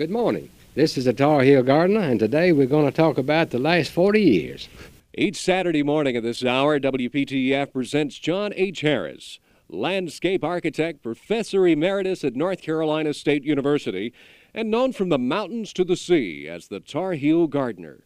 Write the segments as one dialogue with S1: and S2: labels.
S1: Good morning. This is the Tar Heel Gardener, and today we're going to talk about the last 40 years.
S2: Each Saturday morning at this hour, WPTF presents John H. Harris, landscape architect, professor emeritus at North Carolina State University, and known from the mountains to the sea as the Tar Heel Gardener.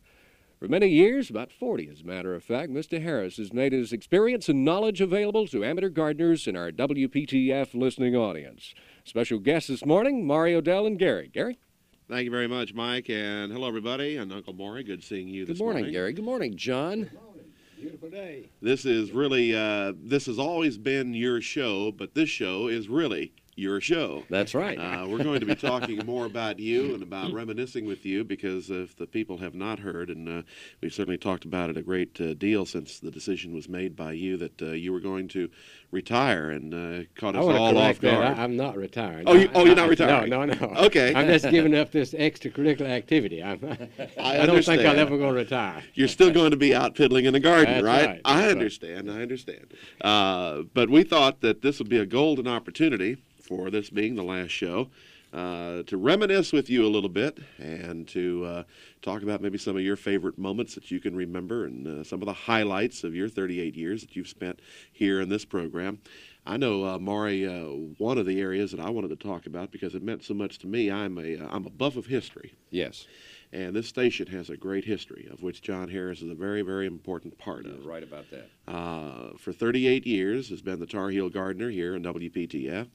S2: For many years, about 40 as a matter of fact, Mr. Harris has made his experience and knowledge available to amateur gardeners in our WPTF listening audience. Special guests this morning, Maury Odell and Gary. Gary?
S3: Thank you very much, Mike, and hello, everybody, and Uncle Maury. Good seeing you
S4: Good
S3: this
S4: morning, Gary. Good morning, John. Good morning.
S1: Beautiful day.
S3: This is really, uh, this has always been your show, but this show is really your show.
S4: That's right.
S3: Uh, we're going to be talking more about you and about reminiscing with you because if the people have not heard, and uh, we've certainly talked about it a great uh, deal since the decision was made by you that uh, you were going to retire and uh, caught us all off
S1: correct that. I, I'm not retired.
S3: Oh, you- oh, you're not retiring?
S1: No, no, no.
S3: Okay.
S1: I'm just giving up this extracurricular activity. I'm,
S3: I
S1: I, don't think I'll
S3: understand.
S1: ever go to retire.
S3: You're still going to be out piddling in the garden, right?
S1: right,
S3: I
S1: that's right.
S3: understand. I understand. Uh, but we thought that this would be a golden opportunity for this being the last show uh, to reminisce with you a little bit and to uh, talk about maybe some of your favorite moments that you can remember and uh, some of the highlights of your 38 years that you've spent here in this program. I know, uh, Maury, uh, one of the areas that I wanted to talk about because it meant so much to me. I'm a I'm a buff of history.
S4: yes.
S3: And this station has a great history, of which John Harris is a very, very important part
S4: You're
S3: of.
S4: right about that.
S3: Uh, for 38 years, has been the Tar Heel Gardener here in WPTF,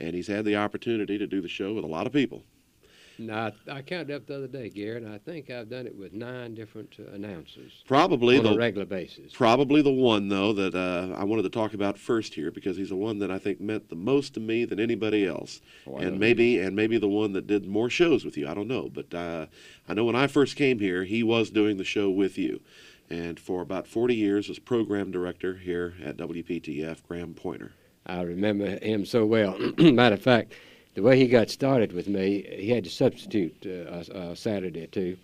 S3: and he's had the opportunity to do the show with a lot of people.
S1: Now, I, I counted up the other day, Garrett, and I think I've done it with nine different uh, announcers
S3: Probably
S1: on
S3: the
S1: a regular basis.
S3: probably the one though that uh, I wanted to talk about first here because he's the one that I think meant the most to me than anybody else,
S4: Oh, I
S3: and
S4: know.
S3: maybe and maybe the one that did more shows with you. I don't know, but uh, I know when I first came here, he was doing the show with you, and for about 40 years was program director here at WPTF. Graham Pointer.
S1: I remember him so well. Matter of fact, the way he got started with me, he had to substitute uh, a, a Saturday or two,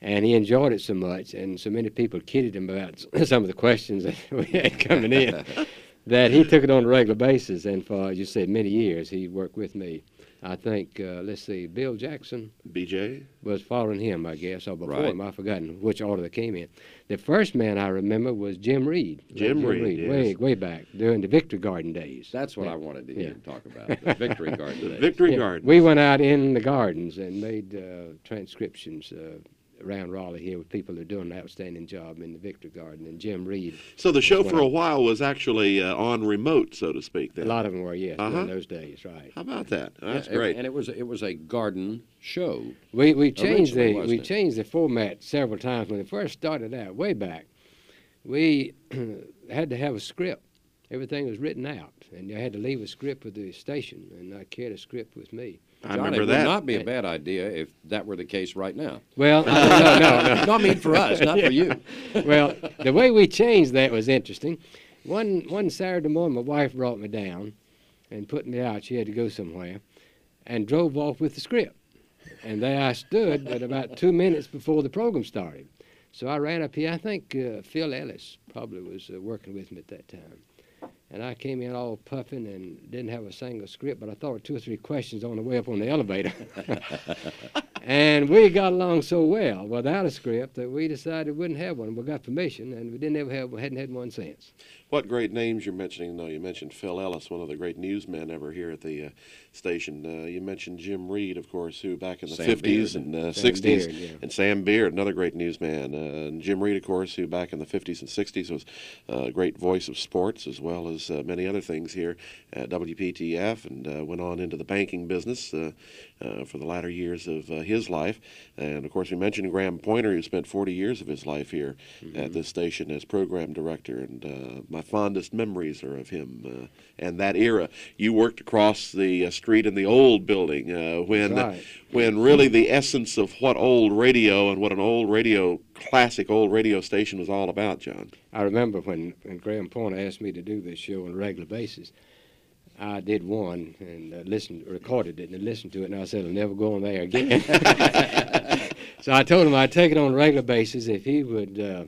S1: and he enjoyed it so much, and so many people kidded him about some of the questions that we had coming in, that he took it on a regular basis. And for, as you said, many years he worked with me. I think, uh, let's see, Bill Jackson
S3: BJ.
S1: was following him, I guess, or before
S4: Right.
S1: him. I've forgotten which order they came in. The first man I remember was Jim Reed.
S3: Jim Reed,
S1: way
S3: yes.
S1: way back during the Victory Garden days.
S4: That's what
S1: Yeah.
S4: I wanted to hear you talk about. The victory garden.
S3: The
S4: days.
S3: Victory
S1: Yeah,
S3: Garden.
S1: We went out in the gardens and made uh, transcriptions uh, around Raleigh here with people who are doing an outstanding job in the Victor Garden. And Jim Reed,
S3: so the show for
S1: what
S3: a
S1: I-
S3: while was actually uh, on remote, so to speak. Then.
S1: a lot of them were, yes,
S3: Uh-huh.
S1: in those days, right.
S3: How about that? That's
S4: Yeah,
S3: great.
S4: And it was it was a garden show.
S1: We we changed the we
S4: it?
S1: changed the format several times when it first started out way back. We had to have a script. Everything was written out, and you had to leave a script with the station, and I carried a script with me.
S3: I
S4: John,
S3: remember
S4: it
S3: that.
S4: would not be a bad idea if that were the case right now.
S1: Well, no, no, no.
S4: No, I mean for us, not for you.
S1: well, the way we changed that was interesting. One one Saturday morning, my wife brought me down and put me out. She had to go somewhere, and drove off with the script. And there I stood at about two minutes before the program started. So I ran up here. I think uh, Phil Ellis probably was uh, working with me at that time. And I came in all puffing and didn't have a single script, but I thought of two or three questions on the way up on the elevator. and we got along so well without a script that we decided we wouldn't have one. We got permission, and we didn't ever have, hadn't had one since.
S3: What great names you're mentioning, though. You mentioned Phil Ellis, one of the great newsmen ever here at the uh, station. Uh, you mentioned Jim Reed, of course, who back in the
S4: Sam
S3: 50s
S4: Beard.
S3: and uh, 60s,
S1: Beard, yeah.
S3: and Sam Beard, another great newsman. Uh, and Jim Reed, of course, who back in the 50s and 60s was uh, a great voice of sports as well as uh, many other things here at WPTF and uh, went on into the banking business uh, uh, for the latter years of uh, his life. And, of course, we mentioned Graham Pointer, who spent 40 years of his life here at this station as program director. And uh, my fondest memories are of him uh, and that era. You worked across the uh, street in the old building uh, when,
S1: right.
S3: when really the essence of what old radio and what an old radio, classic old radio station was all about, John.
S1: I remember when, when Graham Pointer asked me to do this show on a regular basis. I did one and uh, listened, recorded it, and listened to it, and I said I'll never go on there again. so I told him I'd take it on a regular basis if he would uh,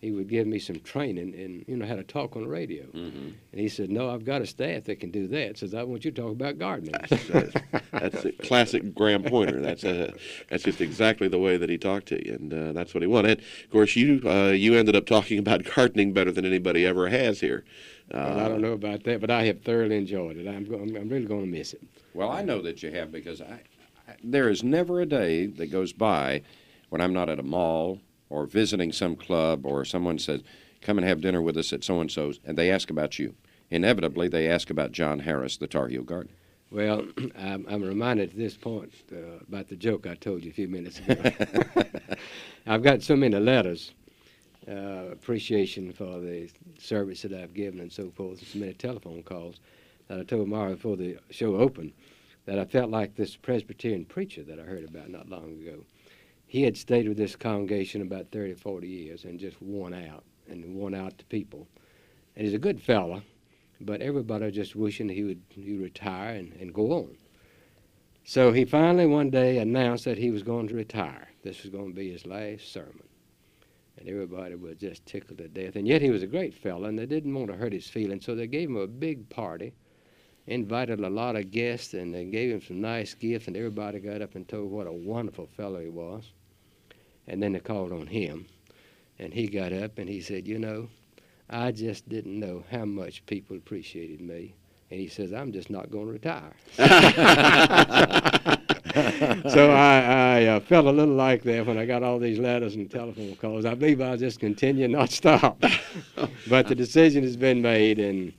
S1: he would give me some training in you know how to talk on the radio.
S4: Mhm.
S1: And he said, "No, I've got a staff that can do that." Says, "I want you to talk about gardening."
S3: That's, that's a classic Graham Pointer. That's a, that's just exactly the way that he talked to you, and uh, that's what he wanted. Of course, you uh, you ended up talking about gardening better than anybody ever has here. Uh,
S1: Well, I don't know about that, but I have thoroughly enjoyed it. I'm, go- I'm, I'm really going to miss it.
S4: Well, I know that you have because I, I, there is never a day that goes by when I'm not at a mall or visiting some club or someone says, "Come and have dinner with us at so and so's," and they ask about you. Inevitably, they ask about John Harris, the Tar Heel Gardener.
S1: Well, I'm, I'm reminded at this point uh, about the joke I told you a few minutes ago. I've got so many letters, uh, appreciation for the service that I've given and so forth, and so many telephone calls that I told Mara before the show opened that I felt like this Presbyterian preacher that I heard about not long ago. He had stayed with this congregation about 30 or 40 years and just worn out and worn out to people. And he's a good fella, but everybody was just wishing he would he retire and, and go on. So he finally one day announced that he was going to retire. This was going to be his last sermon. And everybody was just tickled to death. And yet he was a great fellow, and they didn't want to hurt his feelings, so they gave him a big party, invited a lot of guests, and they gave him some nice gifts, and everybody got up and told what a wonderful fellow he was. And then they called on him, and he got up and he said, You know, I just didn't know how much people appreciated me. And he says, I'm just not going to retire. so I, I uh, felt a little like that when I got all these letters and telephone calls. I believe I'll just continue, not stop. but the decision has been made, and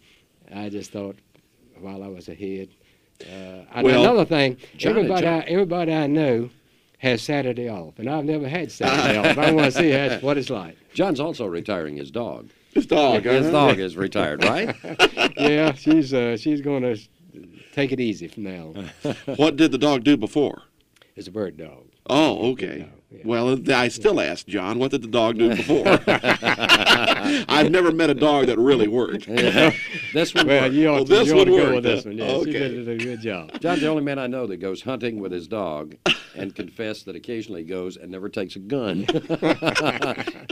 S1: I just thought while I was ahead. Uh,
S3: Well,
S1: another thing, everybody, I, everybody I know has Saturday off, and I've never had Saturday off. I want to see how, what it's like.
S4: John's also retiring his dog.
S3: his dog.
S4: His
S3: huh?
S4: dog is retired, right?
S1: yeah, she's uh, she's going to take it easy from now on.
S3: What did the dog do before?
S1: It's a bird dog.
S3: Oh, okay.
S1: Dog, yeah.
S3: Well, I still ask John, what did the dog do before? I've never met a dog that really worked.
S4: Yeah. This one.
S1: Well,
S4: worked.
S1: you ought
S3: Well,
S1: to,
S3: this
S1: you ought to
S3: one
S1: go
S3: worked,
S1: with this one. Yeah,
S3: Okay.
S1: she did a good job.
S4: John's the only man I know that goes hunting with his dog and confessed that occasionally goes and never takes a gun,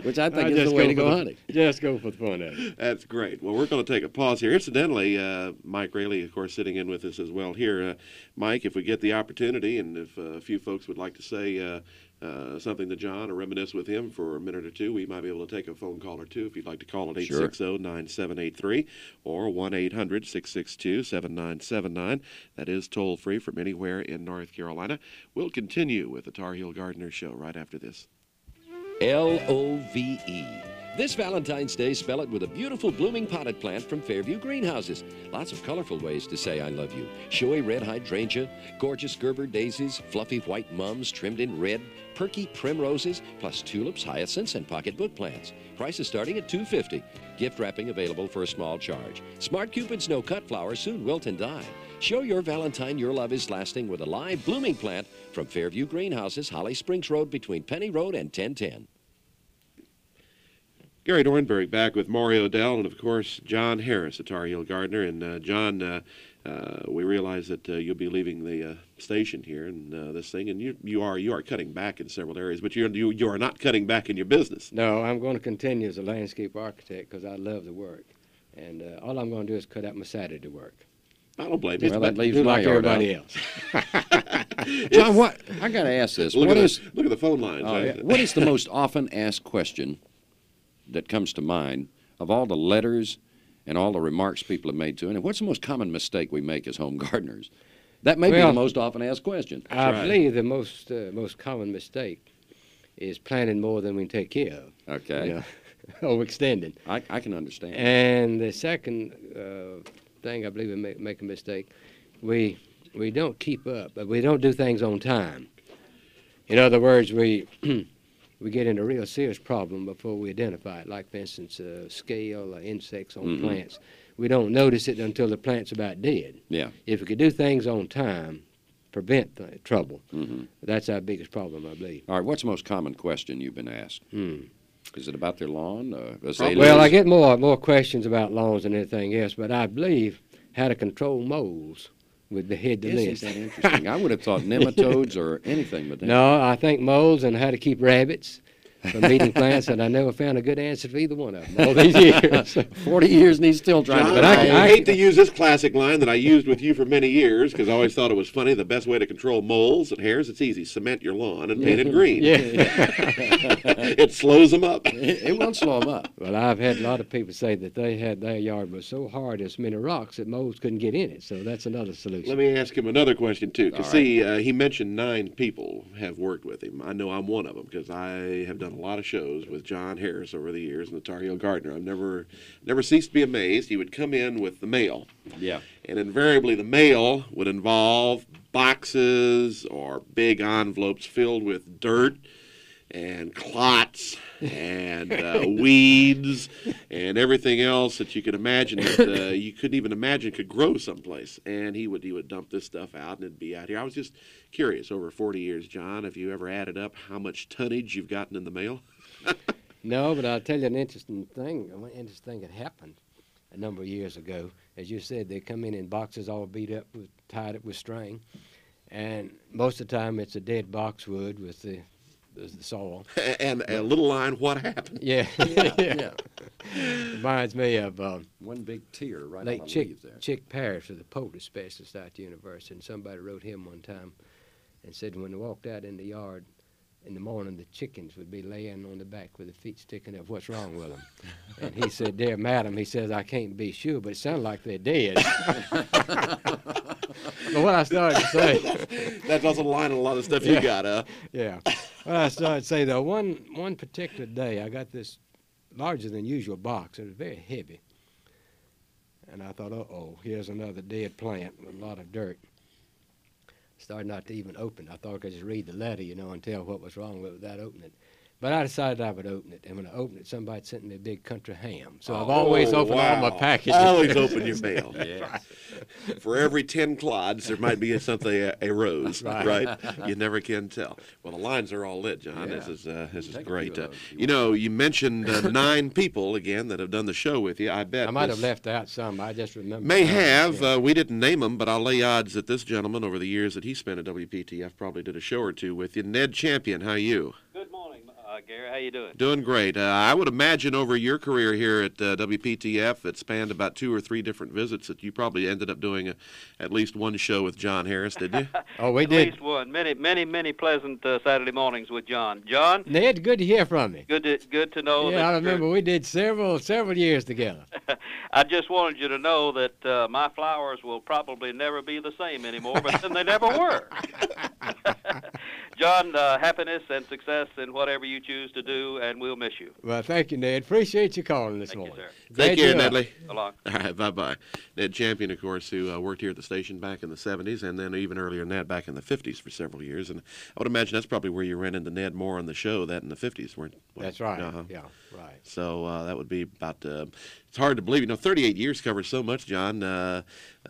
S4: which I think
S1: I
S4: is the way to go
S1: the-
S4: hunting.
S1: Just go for the fun of it.
S3: That's great. Well, we're going to take a pause here. Incidentally, uh, Mike Rayleigh, of course, sitting in with us as well here. Uh, Mike, if we get the opportunity, and if uh, a few folks would like to say uh, something to John or reminisce with him for a minute or two, we might be able to take a phone call or two if you'd like to call at
S4: Sure.
S3: 860-9783 or 1-800-662-7979. That is toll free from anywhere in North Carolina. We'll continue with the Tar Heel Gardener Show right after this.
S5: L O V E. This Valentine's Day, spell it with a beautiful blooming potted plant from Fairview Greenhouses. Lots of colorful ways to say I love you. Showy red hydrangea, gorgeous Gerber daisies, fluffy white mums trimmed in red, perky primroses, plus tulips, hyacinths, and pocketbook plants. Prices starting at $2.50. Gift wrapping available for a small charge. Smart Cupid's no cut flowers soon wilt and die. Show your Valentine your love is lasting with a live blooming plant from Fairview Greenhouses, Holly Springs Road between Penny Road and 1010.
S3: Gary Dornberg back with Maury Odell and, of course, John Harris, a Tar Heel Gardener. And, uh, John, uh, uh, we realize that uh, you'll be leaving the uh, station here and uh, this thing, and you, you are you are cutting back in several areas, but you're, you, you are not cutting back in your business.
S1: No, I'm going to continue as a landscape architect because I love the work. And uh, all I'm going to do is cut out my Saturday work.
S3: I don't blame you.
S4: Well, that leaves
S1: Do
S4: my
S1: like
S4: yard
S1: everybody
S4: out.
S1: else.
S4: John, what? I got to ask this.
S3: Look,
S4: What
S3: at
S4: is
S3: the, look at the phone lines.
S4: Oh,
S3: right?
S4: yeah. What is the most often asked question that comes to mind of all the letters and all the remarks people have made to it? And what's the most common mistake we make as home gardeners? That may be the most often asked question.
S1: I
S3: right.
S1: believe the most uh, most common mistake is planting more than we take care of.
S4: Okay.
S1: You know, or extending.
S4: I, I can understand.
S1: And the second uh, thing I believe we make, make a mistake, we we don't keep up, but we don't do things on time. In other words, we we get into a real serious problem before we identify it. Like for instance, uh, scale or insects on
S4: Mhm.
S1: plants. We don't notice it until the plant's about dead.
S4: Yeah.
S1: If we could do things on time, prevent the trouble.
S4: hmm
S1: That's our biggest problem, I believe.
S4: All right. What's the most common question you've been asked?
S1: Hmm.
S4: Is it about their lawn? Uh, does
S3: Prob-
S4: they
S1: Well, I get more more questions about lawns than anything else, but I believe how to control moles would be head the
S4: Isn't
S1: list.
S4: that interesting? I would have thought nematodes or anything but that.
S1: No, I think moles and how to keep rabbits. From meeting plants, and I never found a good answer for either one of them all these years.
S4: 40 years and he's still trying
S3: John,
S4: to.
S1: But I
S3: I,
S1: I
S3: hate
S1: can-
S3: to use this classic line that I used with you for many years because I always thought it was funny. The best way to control moles and hares, it's easy. Cement your lawn and paint it green.
S1: yeah.
S3: it slows them up.
S4: it, it will slow them up.
S1: Well, I've had a lot of people say that they had their yard was so hard, as many rocks that moles couldn't get in it. So that's another solution.
S3: Let me ask him another question too. Because
S4: All
S3: see, uh, he mentioned nine people have worked with him. I know I'm one of them because I have done a lot of shows with John Harris over the years and the Tar Heel Gardener. I've never, never ceased to be amazed. He would come in with the mail,
S4: Yeah.
S3: and invariably the mail would involve boxes or big envelopes filled with dirt and clots and uh, weeds and everything else that you could imagine that uh, you couldn't even imagine could grow someplace. And he would he would dump this stuff out and it'd be out here. I was just curious. Over 40 years, John, have you ever added up how much tonnage you've gotten in the mail?
S1: No, but I'll tell you an interesting thing. One interesting thing that happened a number of years ago. As you said, they come in in boxes all beat up, with, tied up with string, and most of the time it's a dead boxwood with the, the, the
S3: and a little line, what happened?
S1: Yeah,
S4: Yeah. yeah.
S1: Reminds me of uh,
S4: One big tear right
S1: late
S4: on the
S1: Chick
S4: there.
S1: Chick Parrish, was the poultry specialist at the university, and somebody wrote him one time and said when they walked out in the yard in the morning, the chickens would be laying on the back with their feet sticking up. What's wrong with them? and he said, "Dear madam," he says, "I can't be sure, but it sounds like they're dead." but what I started to say,
S3: That's also the line of a lot of stuff you got, huh?
S1: yeah, what I started to say though, one one particular day, I got this larger than usual box. It was very heavy. And I thought, uh oh, here's another dead plant with a lot of dirt. Started not to even open. I thought I could just read the letter, you know, and tell what was wrong with it without opening it. But I decided I would open it. And when I opened it, somebody sent me a big country ham. So I've always
S3: Oh,
S1: opened all my
S3: wow.
S1: packages.
S3: Always open your mail.
S4: Yeah.
S3: For every 10 clods, there might be something, a, a rose,
S1: Right.
S3: right. You never can tell. Well, the lines are all lit, John. This is, uh, this is
S4: Take
S3: great. Uh,
S4: of those if you
S3: you know, you mentioned uh, nine people, again, that have done the show with you. I bet.
S1: I might have left out some. I just remember.
S3: May have.
S1: Yeah.
S3: Uh, we didn't name them, but I'll lay odds that this gentleman, over the years that he spent at WPTF, probably did a show or two with you. Ned Champion, how you?
S6: Good uh, Gary. How you doing?
S3: Doing great. Uh, I would imagine over your career here at uh, WPTF, it spanned about two or three different visits that you probably ended up doing a, at least one show with John Harris, did you?
S1: oh, we
S6: At
S1: did.
S6: least one. Many, many, many pleasant uh, Saturday mornings with John. John,
S1: Ned, good to hear from you.
S6: good to good to know.
S1: yeah,
S6: that
S1: I
S6: you're-
S1: remember we did several several years together.
S6: I just wanted you to know that uh, my flowers will probably never be the same anymore, but then they never were. John, uh, happiness and success in whatever you choose to do, and we'll miss you.
S1: Well, thank you, Ned. Appreciate you calling this
S6: Thank you,
S1: morning.
S6: sir.
S1: Glad
S3: Take care,
S1: you're.
S3: Nedley.
S6: So long.
S3: All right, bye bye. Ned Champion, of course, who uh, worked here at the station back in the 70s and then even earlier than that, back in the 50s for several years. And I would imagine that's probably where you ran into Ned more on the show, that in the 50s, weren't
S1: That's right.
S3: Uh-huh.
S1: Yeah, right.
S3: So uh, that would be about. Uh, it's hard to believe. You know, 38 years covers so much, John.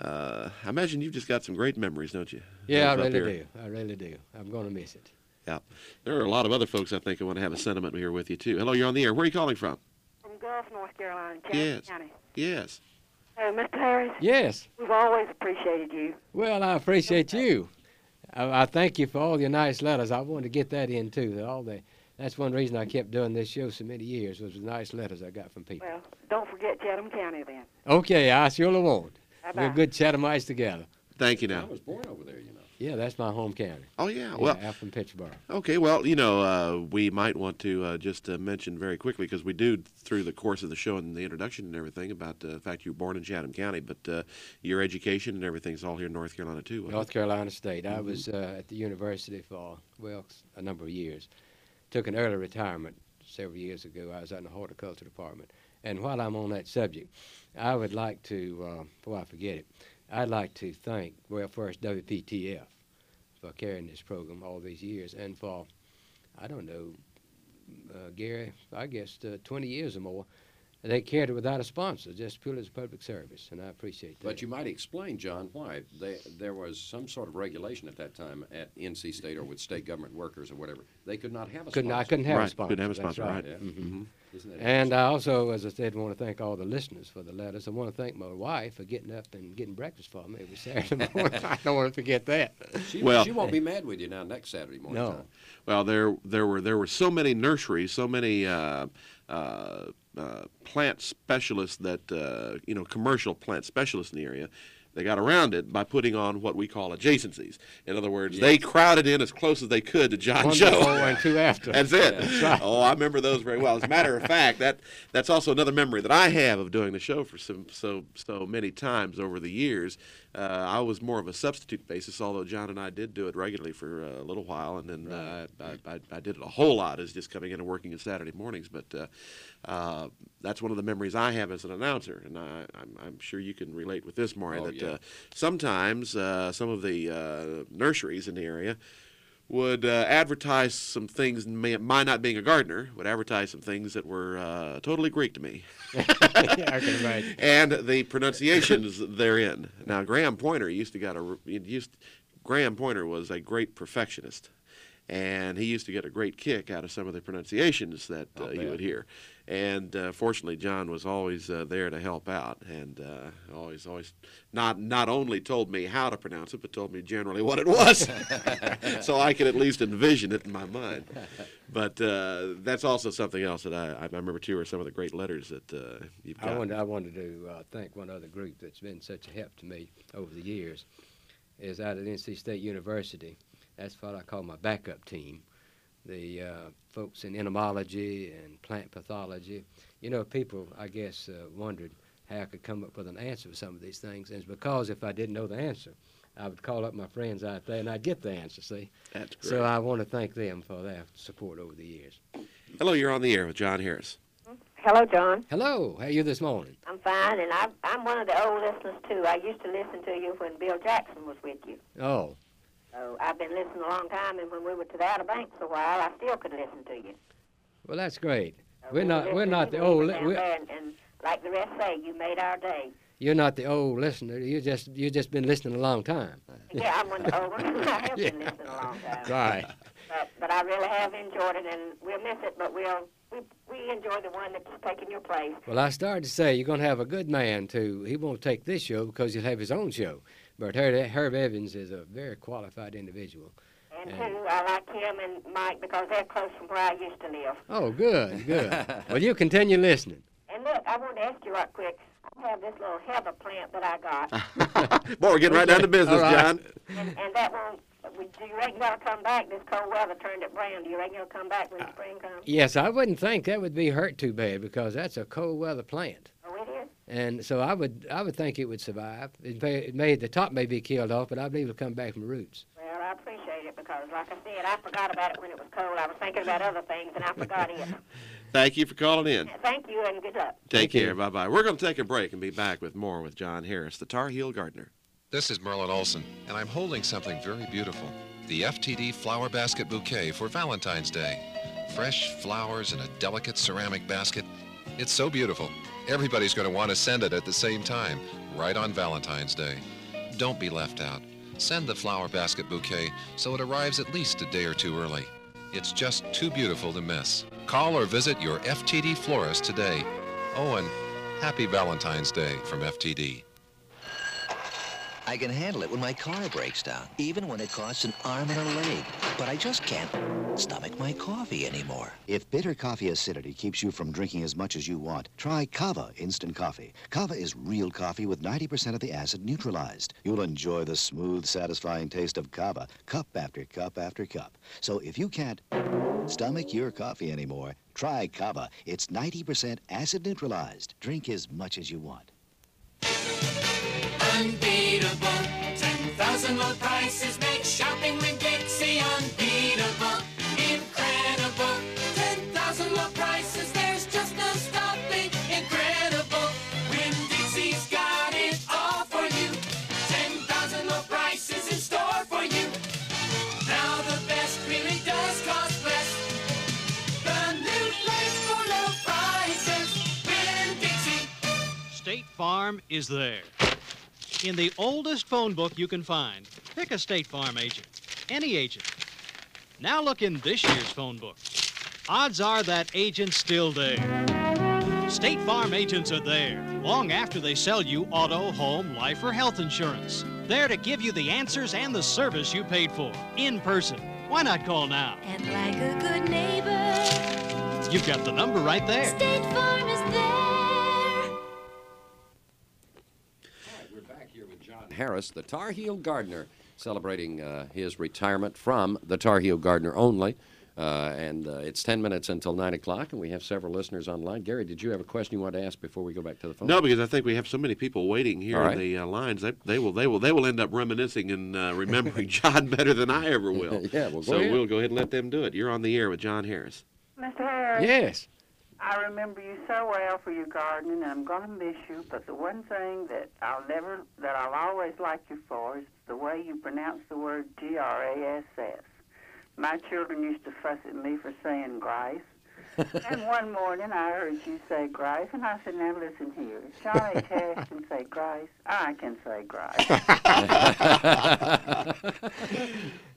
S3: Uh, I imagine you've just got some great memories, don't you?
S1: Yeah, I
S3: Those up
S1: really
S3: here.
S1: do. I really do. I'm going to miss it. Yeah.
S3: There are a lot of other folks I think who want to have a sentiment here with you too. Hello, you're on the air. Where are you calling from?
S7: From Gulf, North Carolina, Chatham
S3: Yes.
S7: County.
S3: Yes.
S7: Uh, Mr. Harris,
S1: Yes.
S7: we've always appreciated you.
S1: Well, I appreciate you. I, I thank you for all your nice letters. I wanted to get that in too. that All the that's one reason I kept doing this show so many years was the nice letters I got from people.
S7: Well, don't forget Chatham County then.
S1: Okay, I surely won't.
S7: Bye-bye.
S1: We're good Chathamites together.
S3: Thank you. Now.
S4: I was born over there, you know.
S1: Yeah, that's my home county.
S3: Oh yeah.
S1: Yeah,
S3: Well,
S1: out from Pittsboro.
S3: Okay, well, you know, uh, we might want to uh, just uh, mention very quickly because we do through the course of the show and the introduction and everything about uh, the fact you were born in Chatham County, but uh, your education and everything's all here in North Carolina too. wasn't
S1: North
S3: it?
S1: Carolina State. I was uh, at the university for well a number of years. Took an early retirement several years ago. I was in the horticulture department. And while I'm on that subject, I would like to, uh, I forget it, I'd like to thank well first WPTF for carrying this program all these years, and for I don't know, uh, Gary, I guess uh, 20 years or more, they carried it without a sponsor, just purely as a public service, and I appreciate that.
S4: But you might explain, John, why they, there was some sort of regulation at that time at NC State or with state government workers or whatever. They could not have a
S1: couldn't I
S4: sponsor.
S1: couldn't have a sponsor.
S3: couldn't have a
S1: that's
S3: sponsor, right.
S4: Yeah.
S1: Mhm. And I also, as I said, want to thank all the listeners for the letters. I want to thank my wife for getting up and getting breakfast for me every Saturday morning. I don't want to forget that.
S4: She,
S3: Well-
S4: she won't be mad with you now next Saturday morning.
S1: No.
S4: John.
S3: Well, there there were there were so many nurseries, so many uh, uh, uh, plant specialists that uh, you know commercial plant specialists in the area. They got around it by putting on what we call adjacencies. In other words, they crowded in as close as they could to John
S1: One
S3: Joe.
S1: before and two after.
S3: That's it. Oh, I remember those very well. As a matter of fact, that that's also another memory that I have of doing the show for some so so many times over the years. Uh, I was more of a substitute basis, although John and I did do it regularly for a little while, and then uh, I, I, I did it a whole lot as just coming in and working on Saturday mornings. But uh, uh, that's one of the memories I have as an announcer, and I, I'm, I'm sure you can relate with this, Maury.
S4: Oh,
S3: that
S4: yeah.
S3: uh, sometimes uh, some of the uh, nurseries in the area would uh, advertise some things, may, my not being a gardener, would advertise some things that were uh, totally Greek to me.
S1: yeah, I can imagine.
S3: and the pronunciations therein. Now, Graham Pointer used to got a used Graham Pointer was a great perfectionist, and he used to get a great kick out of some of the pronunciations that uh, you would hear. And uh, fortunately, John was always uh, there to help out, and uh, always, always not not only told me how to pronounce it, but told me generally what it was, so I could at least envision it in my mind. But uh, that's also something else that I, I remember too, are some of the great letters that uh, you've got.
S1: I wanted, I wanted to uh, thank one other group that's been such a help to me over the years. Is out at NC State University. That's what I call my backup team. The uh, folks in entomology and plant pathology. You know, people, I guess, uh, wondered how I could come up with an answer for some of these things. And it's because if I didn't know the answer, I would call up my friends out there and I'd get the answer, see?
S3: That's great.
S1: So I want to thank them for their support over the years.
S3: Hello, you're on the air with John Harris.
S7: Hello, John.
S1: Hello, how are you this morning?
S7: I'm fine, and I'm, I'm one of the old listeners, too. I used to listen to you when Bill Jackson was with you.
S1: Oh,
S7: So I've been listening a long time, and when we were to the Outer Banks a while, I still could listen to you.
S1: well, that's great.
S7: So
S1: We're
S7: we
S1: not-
S7: were
S1: we're not the old li-
S7: down
S1: we-
S7: there, and, and like the rest say, you made our day.
S1: You're not the old listener. You just you just been listening a long time.
S7: Yeah, I'm one of the old ones. I have been listening a long time.
S1: Right.
S7: But, but I really have enjoyed it, and we'll miss it, but we'll, we, we enjoy the one that's taking your place.
S1: Well, I started to say you're going to have a good man too. He won't take this show because he'll have his own show. But Herb, Herb Evans is a very qualified individual.
S7: And
S1: And-
S7: two, I like him and Mike because they're close from where I used to live.
S1: Oh, good, good. well, you continue listening.
S7: And look, I want to ask you right quick. I have this little heather plant that I got,
S3: Boy, we're getting right down to business,
S1: All right.
S3: John.
S7: and, and that won't. Do you reckon that'll come back? This cold weather turned it brown. Do you reckon it'll come back when uh, spring comes?
S1: Yes, I wouldn't think that would be hurt too bad because that's a cold weather plant.
S7: It is.
S1: And so I would I would think it would survive. It may, it may the top may be killed off, but I believe it'll come back from the roots.
S7: Well, I appreciate it because, like I said, I forgot about it when it was cold. I was thinking about other things, and I forgot it.
S3: Thank you for calling in.
S7: Thank you, and good luck.
S3: Take
S1: Thank you.
S3: care. Bye bye. We're going to take a break and be back with more with John Harris, the Tar Heel Gardener.
S8: This is Merlin Olsen, and I'm holding something very beautiful the FTD Flower Basket Bouquet for Valentine's Day. Fresh flowers in a delicate ceramic basket. It's so beautiful. Everybody's going to want to send it at the same time, right on Valentine's Day. Don't be left out. Send the Flower Basket Bouquet so it arrives at least a day or two early. It's just too beautiful to miss. Call or visit your FTD florist today. Oh, and happy Valentine's Day from FTD.
S9: I can handle it when my car breaks down, even when it costs an arm and a leg. But I just can't stomach my coffee anymore.
S10: If bitter coffee acidity keeps you from drinking as much as you want, try Kava Instant Coffee. Kava is real coffee with 90% of the acid neutralized. You'll enjoy the smooth, satisfying taste of Kava, cup after cup after cup. So if you can't stomach your coffee anymore, try Kava. It's 90% acid neutralized. Drink as much as you want.
S11: Farm is there. In the oldest phone book you can find, pick a State Farm agent, any agent. Now look in this year's phone book. Odds are that agent's still there. State Farm agents are there long after they sell you auto, home, life, or health insurance. There to give you the answers and the service you paid for in person. Why not call now?
S12: And like a good neighbor,
S11: You've got the number right there.
S12: State Farm is there.
S4: Harris, the Tar Heel Gardener, celebrating uh, his retirement from the Tar Heel Gardener only. Uh, and uh, it's 10 minutes until 9 o'clock, and we have several listeners online. Gary, did you have a question you wanted to ask before we go back to the phone?
S3: No, because I think we have so many people waiting here
S4: All right.
S3: in the uh, lines. They, they will they will they will end up reminiscing and uh, remembering John better than I ever will.
S4: Yeah, well, go
S3: so
S4: ahead.
S3: we'll go ahead and let them do it. You're on the air with John Harris.
S13: Mr. Harris.
S1: Yes.
S13: I remember you so well for your gardening, and I'm going to miss you. But the one thing that I'll never, that I'll always like you for, is the way you pronounce the word G R A S S. My children used to fuss at me for saying Grice. and one morning I heard you say Grice, and I said, now listen here. If John H. Harris can say Grice, I can say Grice.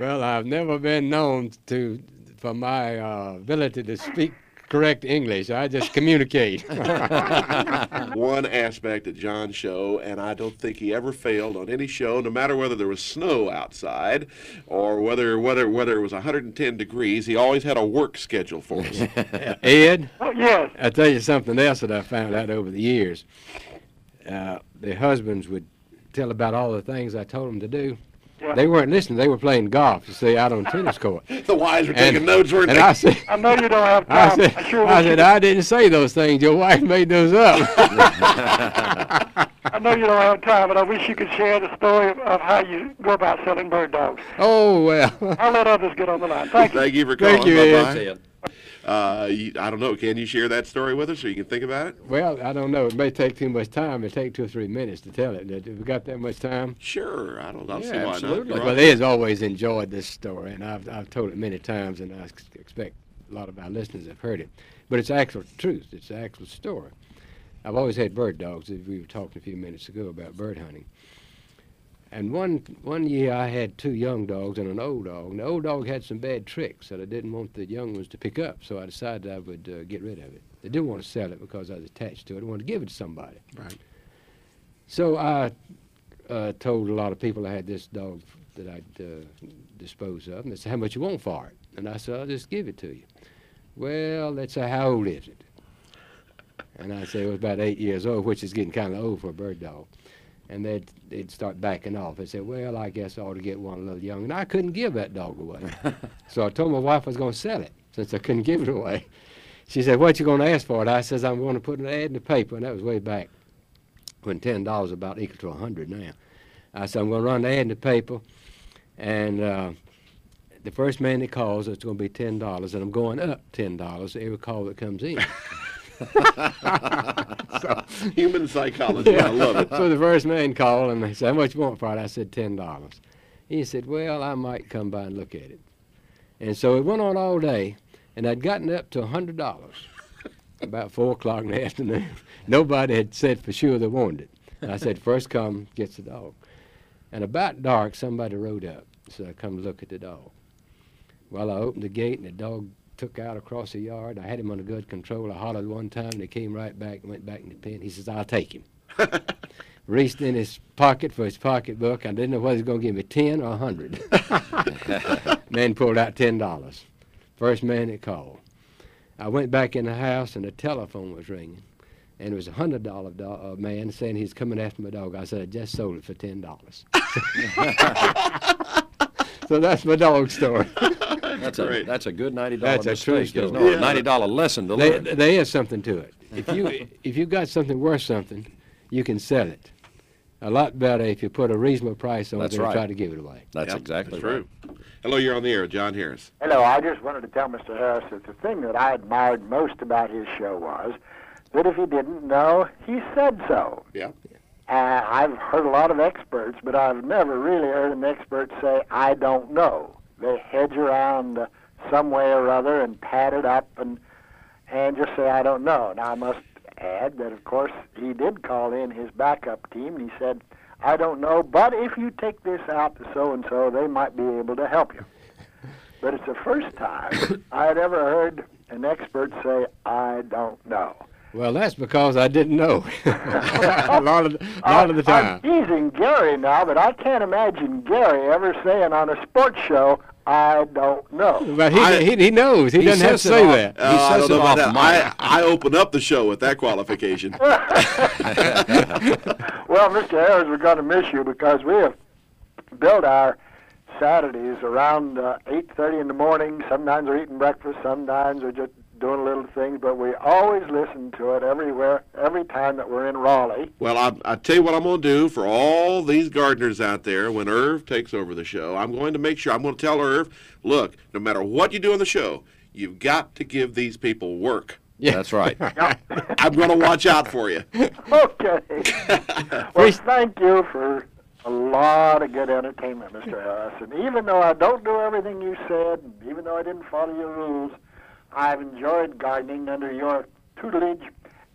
S1: Well, I've never been known to for my uh, ability to speak correct English. I just communicate.
S3: One aspect of John's show, and I don't think he ever failed on any show, no matter whether there was snow outside or whether whether whether it was 110 degrees. He always had a work schedule for us.
S1: Ed?
S13: Oh, yes.
S1: I'll tell you something else that I found out over the years. Uh, the husbands would tell about all the things I told them to do.
S13: Yeah.
S1: They weren't listening. They were playing golf, you see, out on tennis court.
S3: the wives were
S1: And-
S3: taking notes, weren't
S1: and
S3: they?
S1: I said,
S13: I know you don't have
S1: I
S13: time.
S1: said,
S13: I sure
S1: I, said, I didn't say those things. Your wife made those up.
S13: I know you don't have time, but I wish you could share the story of, of how you go about selling bird dogs.
S1: oh, well.
S13: I'll let others get on the line. Thank you.
S3: Thank you for calling.
S1: Thank you,
S3: Bye-bye. Uh, you, I don't know. Can you share that story with us so you can think about it?
S1: Well, I don't know. It may take too much time. It'll take two or three minutes to tell it. Have we got that much time?
S3: Sure. I don't. See
S4: Yeah,
S3: why
S4: absolutely.
S3: not.
S1: Well, Ed's always enjoyed this story, and I've, I've told it many times, and I expect a lot of our listeners have heard it. But it's actual truth. It's the actual story. I've always had bird dogs. We were talking a few minutes ago about bird hunting. And one one year I had two young dogs and an old dog. And the old dog had some bad tricks that I didn't want the young ones to pick up, so I decided I would uh, get rid of it. I didn't want to sell it because I was attached to it. I wanted to give it to somebody.
S3: Right.
S1: So I uh, told a lot of people I had this dog that I'd uh, dispose of, and they said, "How much you want for it?" And I said, "I'll just give it to you." Well, let's say, "How old is it?" And I said it was about eight years old, which is getting kind of old for a bird dog. And they'd they'd start backing off. They said, "Well, I guess I ought to get one a little young." And I couldn't give that dog away, so I told my wife I was going to sell it since I couldn't give it away. She said, "What you going to ask for it?" I says, "I'm going to put an ad in the paper," and that was way back when ten dollars about equal to a hundred now. I said I'm going to run the ad in the paper, and uh, the first man that calls, it's going to be ten dollars, and I'm going up ten dollars every call that comes in.
S3: So, human psychology. I love it.
S1: so the first man called and they said, "How much you want for it?" I said ten dollars. He said, "Well, I might come by and look at it." And so it went on all day, and I'd gotten up to a hundred dollars. About four o'clock in the afternoon, nobody had said for sure they wanted it. And I said, First come gets the dog." And about dark, somebody rode up, so I come look at the dog. Well, I opened the gate, and the dog took out across the yard. I had him under good control. I hollered one time, and he came right back and went back in the pen. He says, "I'll take him." Reached in his pocket for his pocketbook. I didn't know whether he was going to give me ten or a hundred. man pulled out ten dollars. First man that called. I went back in the house, and the telephone was ringing. And it was a hundred dollar do- uh, man saying he's coming after my dog. I said, I just sold it for ten dollars. so that's my dog story.
S4: That's a, that's a good $90
S1: That's a
S4: mistake.
S1: true
S4: isn't
S1: story.
S4: No, a $90 lesson to
S1: There,
S4: learn.
S1: there is something to it. If you if you got something worth something, you can sell it. A lot better if you put a reasonable price on
S4: That's
S1: it and
S4: right.
S1: try to give it away.
S4: That's
S3: Yep,
S4: exactly
S3: that's
S4: right.
S3: true. Hello, you're on the air John Harris.
S14: Hello, I just wanted to tell Mr. Harris that the thing that I admired most about his show was that if he didn't know, he said so.
S3: Yeah.
S14: Uh, I've heard a lot of experts, but I've never really heard an expert say, I don't know. They hedge around some way or other and pad it up and and just say, I don't know. Now, I must add that, of course, he did call in his backup team, and he said, I don't know, but if you take this out to so and so, they might be able to help you. But it's the first time I had ever heard an expert say, I don't know.
S1: Well, that's because I didn't know. a lot of, a lot of the time.
S14: I'm teasing Gary now, but I can't imagine Gary ever saying on a sports show, I don't know.
S1: But he, he, he knows. He, doesn't have to say that.
S3: Uh, I don't know about that. I, I open up the show with that qualification.
S14: well, Mr. Harris, we're going to miss you because we have built our Saturdays around uh, 8.30 in the morning. Sometimes we're eating breakfast. Sometimes we're just doing little things. But we always listen to it everywhere, every time that we're in Raleigh.
S3: Well, I, I tell you what I'm going to do for all these gardeners out there when Irv takes over the show. I'm going to make sure, I'm going to tell Irv, look, no matter what you do on the show, you've got to give these people work.
S4: Yeah. That's right.
S3: I'm going to watch out for you.
S14: Okay. well, thank you for a lot of good entertainment, Mr. Harris. And even though I don't do everything you said, and even though I didn't follow your rules, I've enjoyed gardening under your tutelage,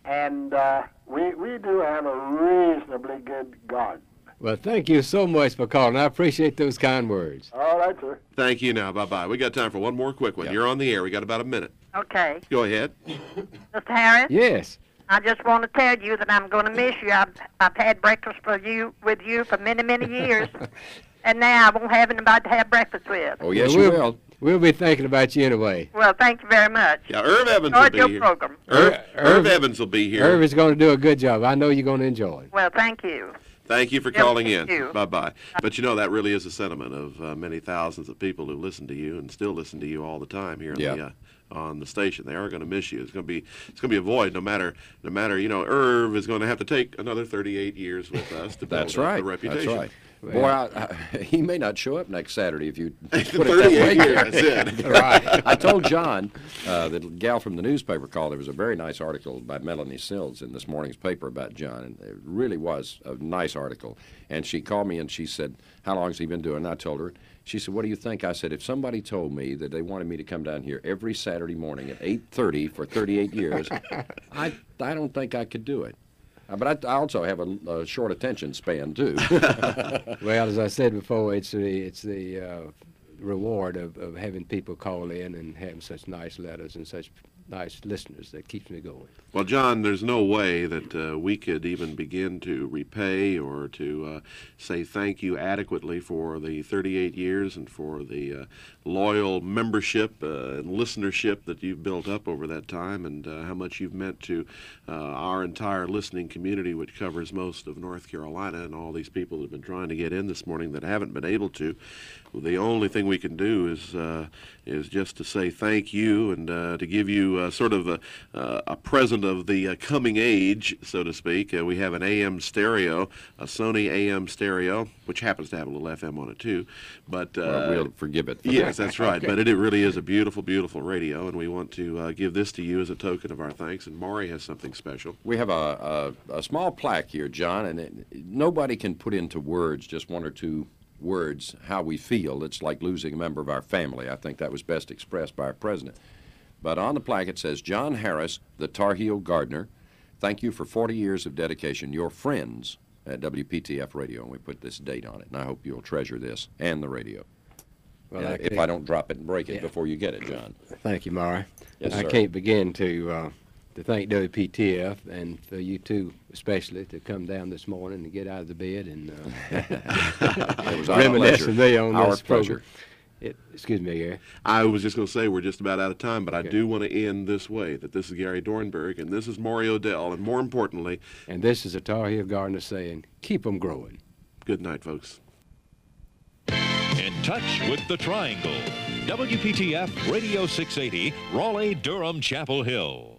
S14: and uh, we we do have a reasonably good garden.
S1: Well, thank you so much for calling. I appreciate those kind words.
S14: All right, sir.
S3: Thank you now. Bye bye. We got time for one more quick one. You're on the air. We got about a minute.
S7: Okay.
S3: Go ahead.
S7: Mr. Harris?
S1: Yes.
S7: I just want to tell you that I'm going to miss you. I've, I've had breakfast for you with you for many, many years. and now I won't have anybody to have breakfast with.
S4: Oh, yes,
S1: we'll,
S4: you will.
S1: We'll be thinking about you anyway.
S7: Well, thank you very much.
S3: Yeah, Irv Evans
S7: Enjoyed
S3: will be
S7: your
S3: here.
S7: program.
S3: Irv,
S1: Ir-
S3: Irv
S1: Irv-
S3: Evans will be here.
S1: Irv is going to do a good job. I know you're going to enjoy it.
S7: Well, thank you.
S3: Thank you for
S7: Yep,
S3: calling in.
S7: you.
S3: Bye bye. But you know that really is a sentiment of uh, many thousands of people who listen to you and still listen to you all the time here on the uh, on the station. They are going to miss you. It's going to be it's going to be a void no matter no matter you know Irv is going to have to take another 38 years with us to build
S4: That's
S3: up
S4: right.
S3: the reputation.
S4: That's right. Boy, I, I, he may not show up next Saturday if you put it that
S3: 38
S4: way.
S3: years, I
S4: right. I told John, uh, the gal from the newspaper called. There was a very nice article by Melanie Sills in this morning's paper about John, and it really was a nice article. And she called me and she said, "How long has he been doing?" And I told her. She said, "What do you think?" I said, "If somebody told me that they wanted me to come down here every Saturday morning at 8:30 for 38 years, I I don't think I could do it." Uh, But I, I also have a, a short attention span too.
S1: Well, as I said before, it's the it's the uh, reward of, of having people call in and having such nice letters and such nice listeners that keeps me going.
S3: Well, John, there's no way that uh, we could even begin to repay or to uh, say thank you adequately for the 38 years and for the uh, loyal membership uh, and listenership that you've built up over that time and uh, how much you've meant to uh, our entire listening community, which covers most of North Carolina, and all these people that have been trying to get in this morning that haven't been able to. The only thing we can do is uh, is just to say thank you and uh, to give you uh, sort of a, uh, a present of the uh, coming age, so to speak. Uh, we have an AM stereo, a Sony AM stereo, which happens to have a little FM on it too. But uh,
S4: Well, we'll forgive it. for
S3: Yes,
S4: that.
S3: that's right.
S4: Okay.
S3: But it, it really is a beautiful, beautiful radio, and we want to uh, give this to you as a token of our thanks. And Maury has something special.
S4: We have a, a, a small plaque here, John, and it, nobody can put into words just one or two words how we feel. It's like losing a member of our family. I think that was best expressed by our president. But on the plaque it says, John Harris, the Tar Heel Gardener, thank you for 40 years of dedication. Your friends at WPTF Radio, and we put this date on it, and I hope you'll treasure this and the radio.
S1: Well, I
S4: if I don't drop it and break it
S1: Yeah.
S4: before you get it, John.
S1: Thank you, Maury.
S4: Yes,
S1: I
S4: sir.
S1: can't begin to uh, to thank WPTF and for you two especially to come down this morning and get out of the bed and uh,
S3: It was our
S1: reminisce
S3: pleasure.
S1: with me on
S3: Our
S1: this
S3: pleasure.
S1: It, excuse me, Gary.
S3: I was just going to say we're just about out of time, but I do want to end this way that this is Gary Dornberg and this is Maury Odell, and more importantly,
S1: And this is a Tar Heel Gardener saying, keep 'em growing.
S3: good night, folks.
S15: In touch with the triangle. WPTF Radio 680, Raleigh, Durham, Chapel Hill.